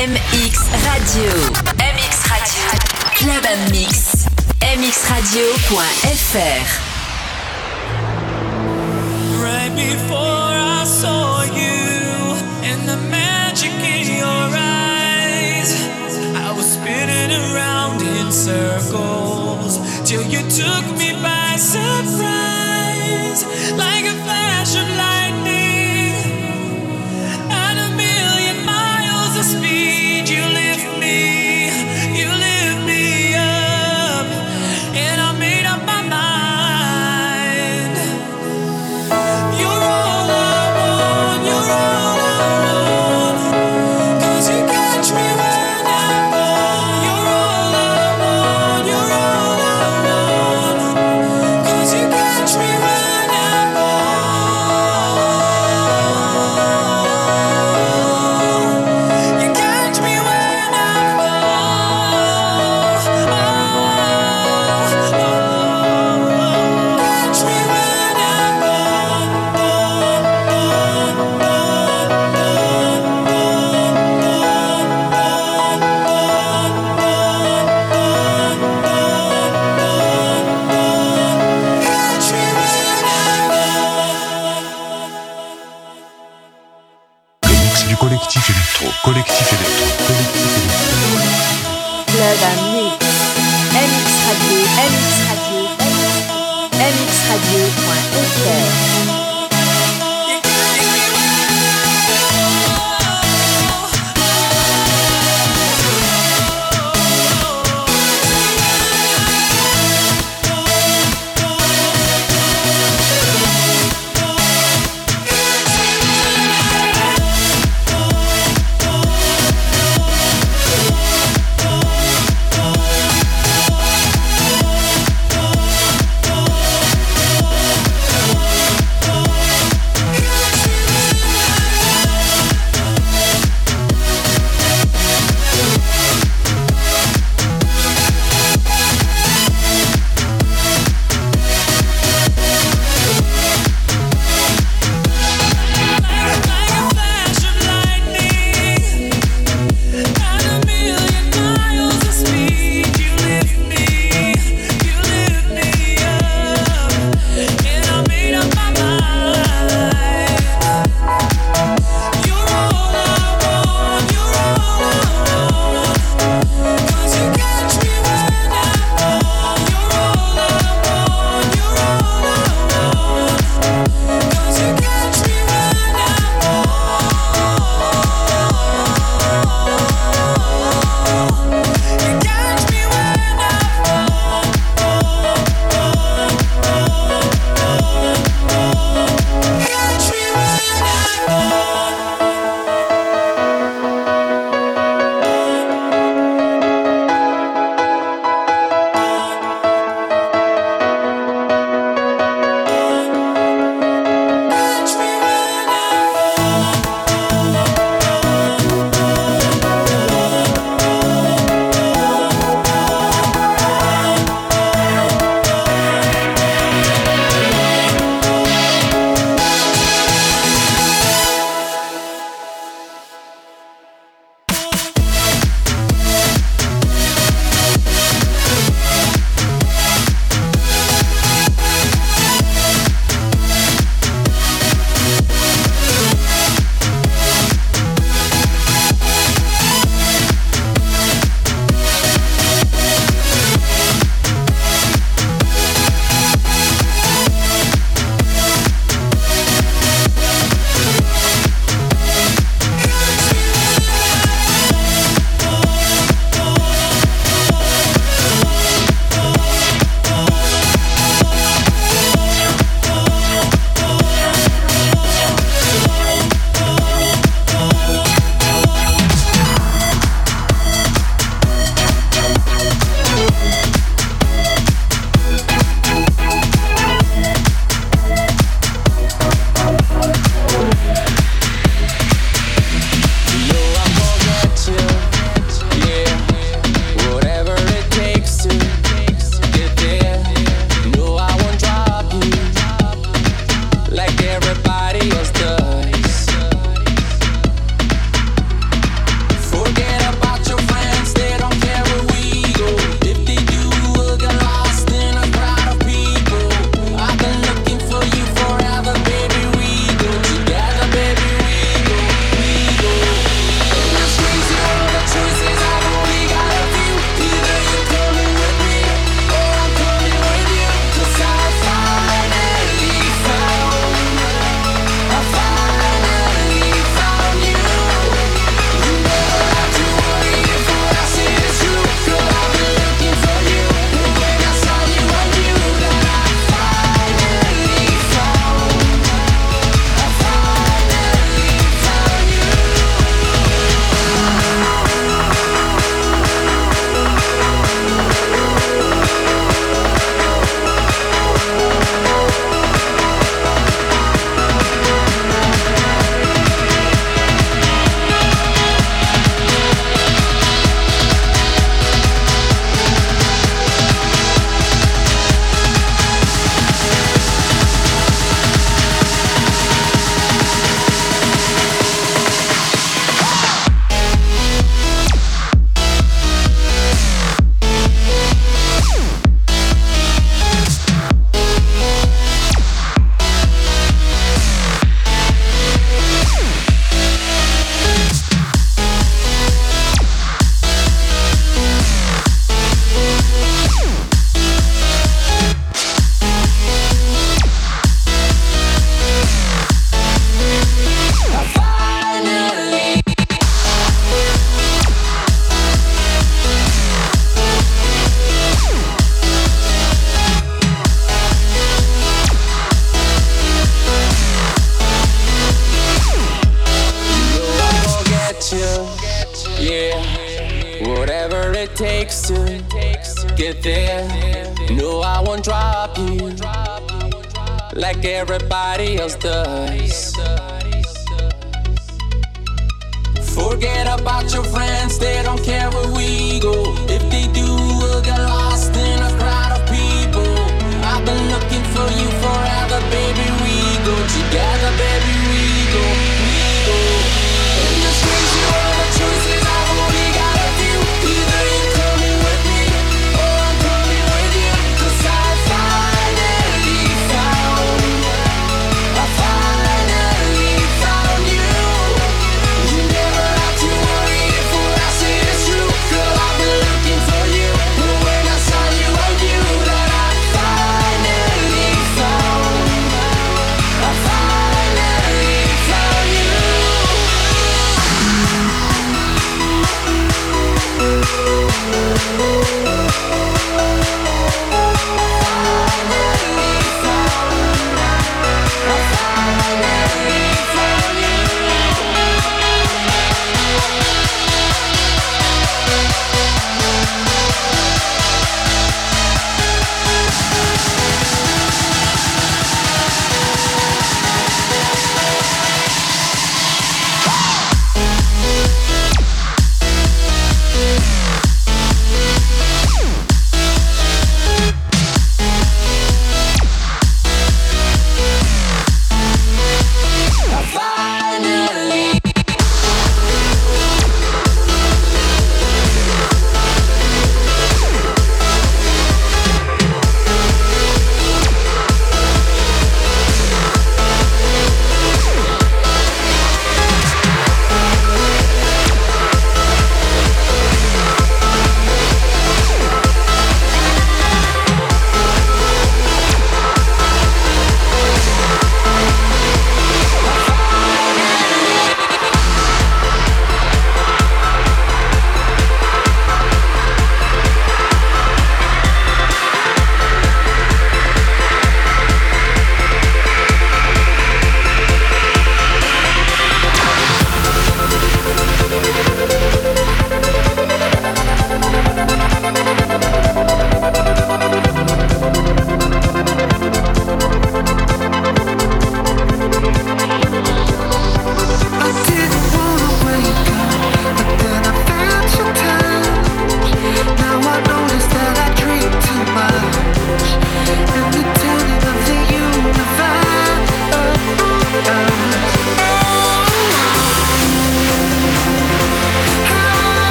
MX Radio. MX Radio. Club and Mix. MXradio.fr. Right before I saw you and the magic in your eyes, I was spinning around in circles till you took me by surprise.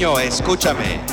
Escúchame.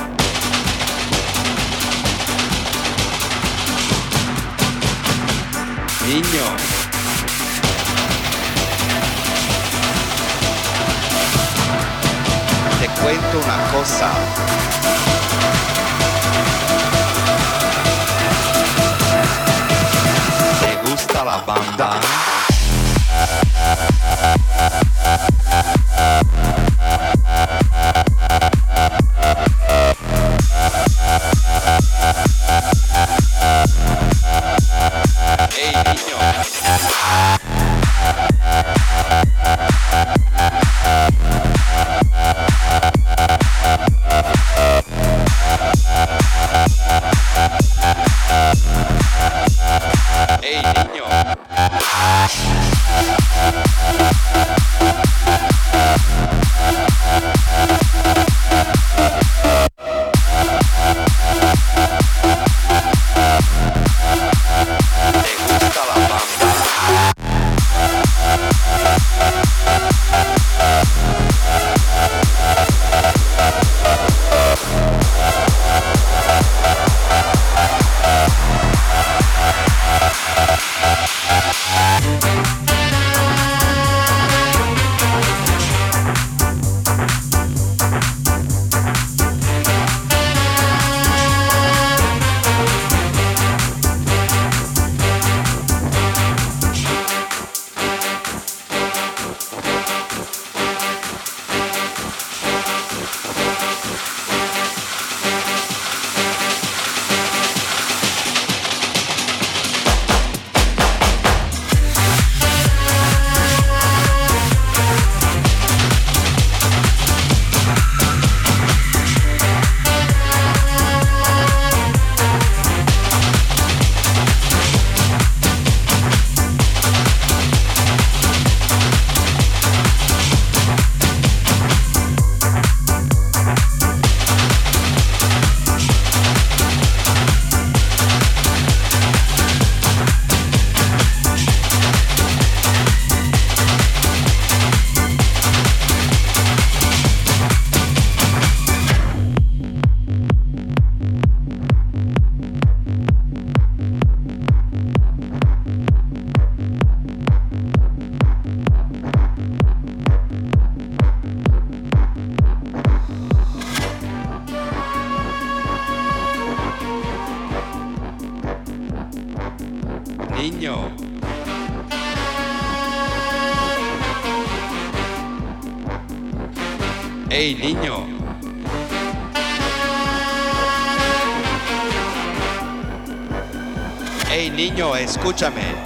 Escúchame.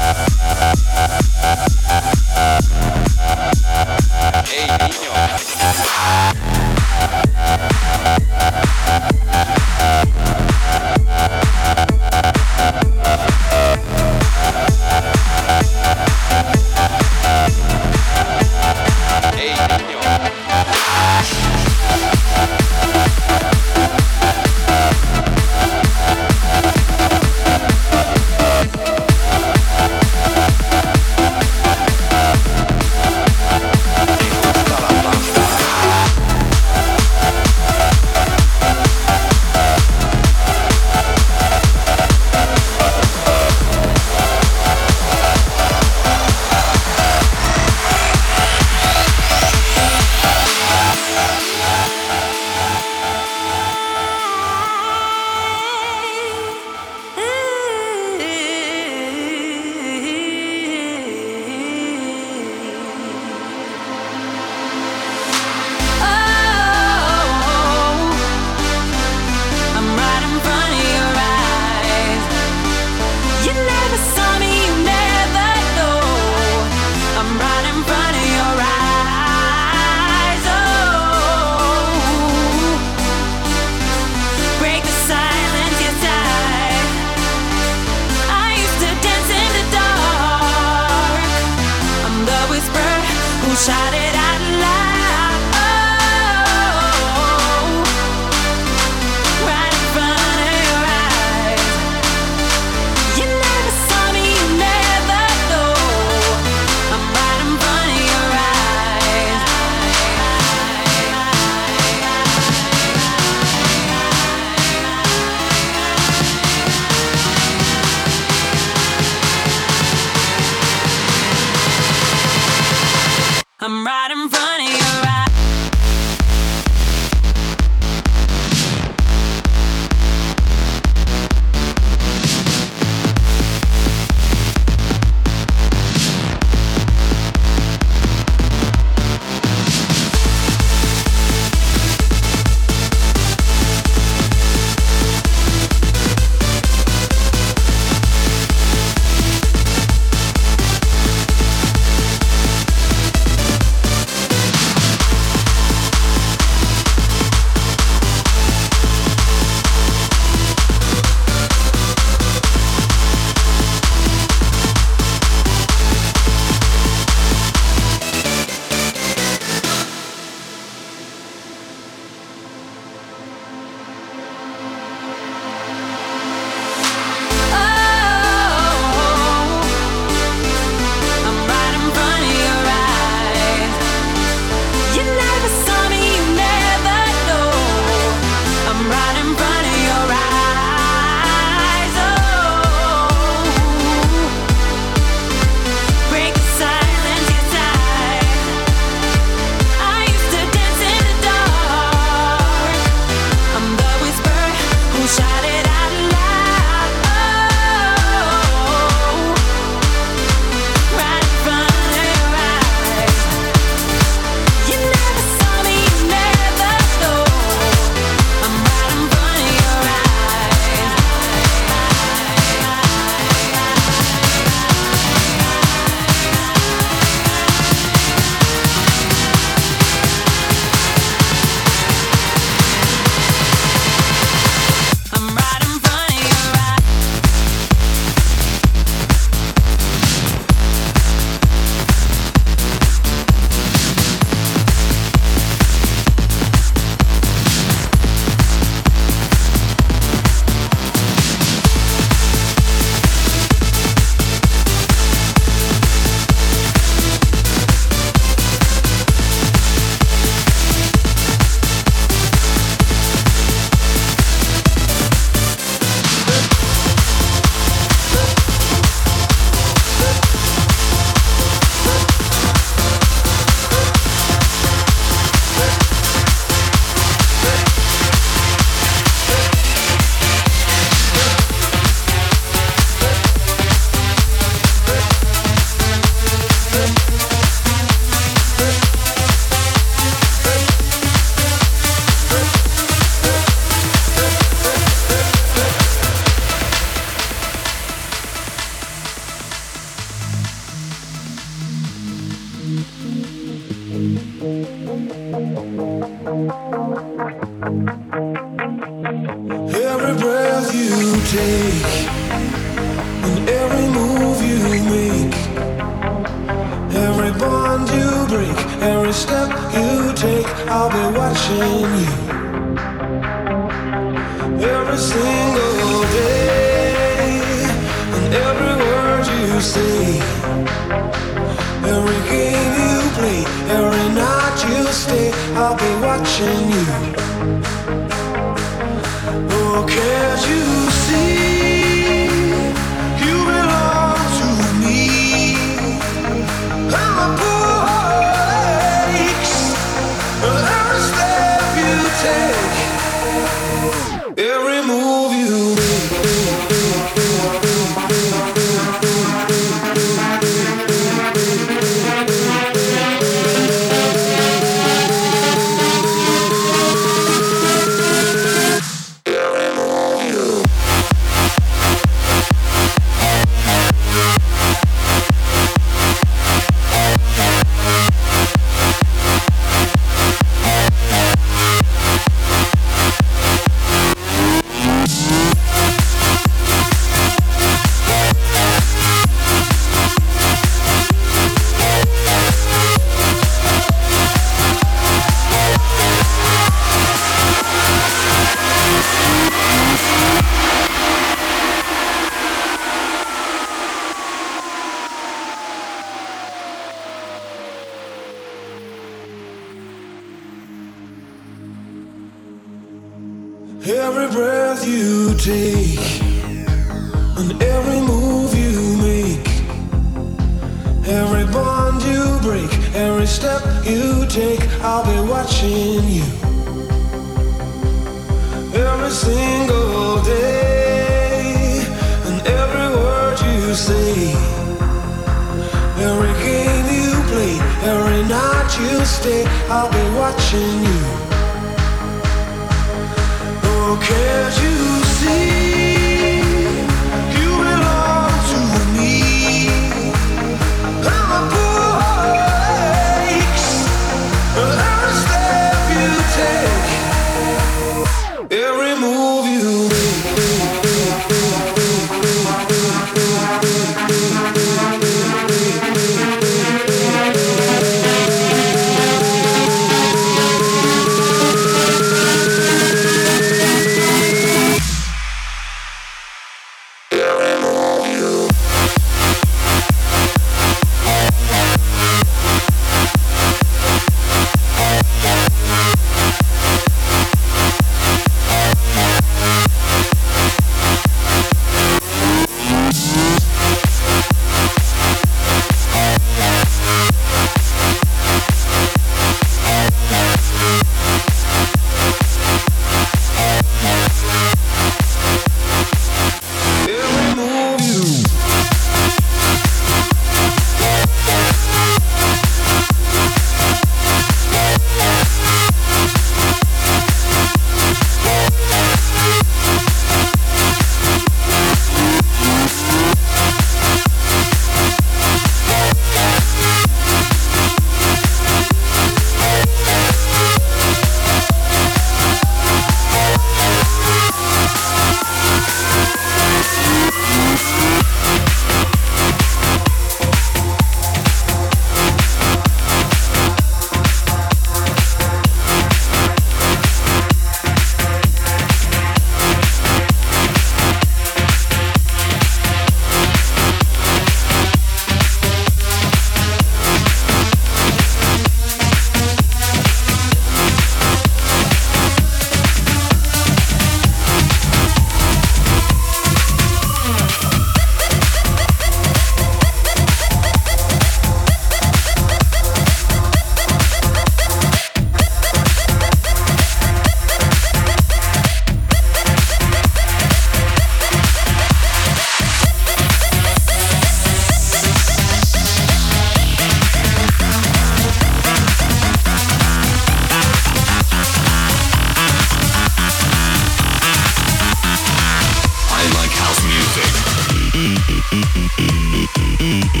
Mm-hmm.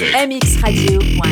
music. MX Radio.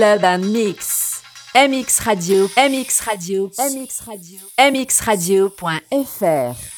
club à mix. MX Radio, MX Radio, MX Radio, MX Radio.fr.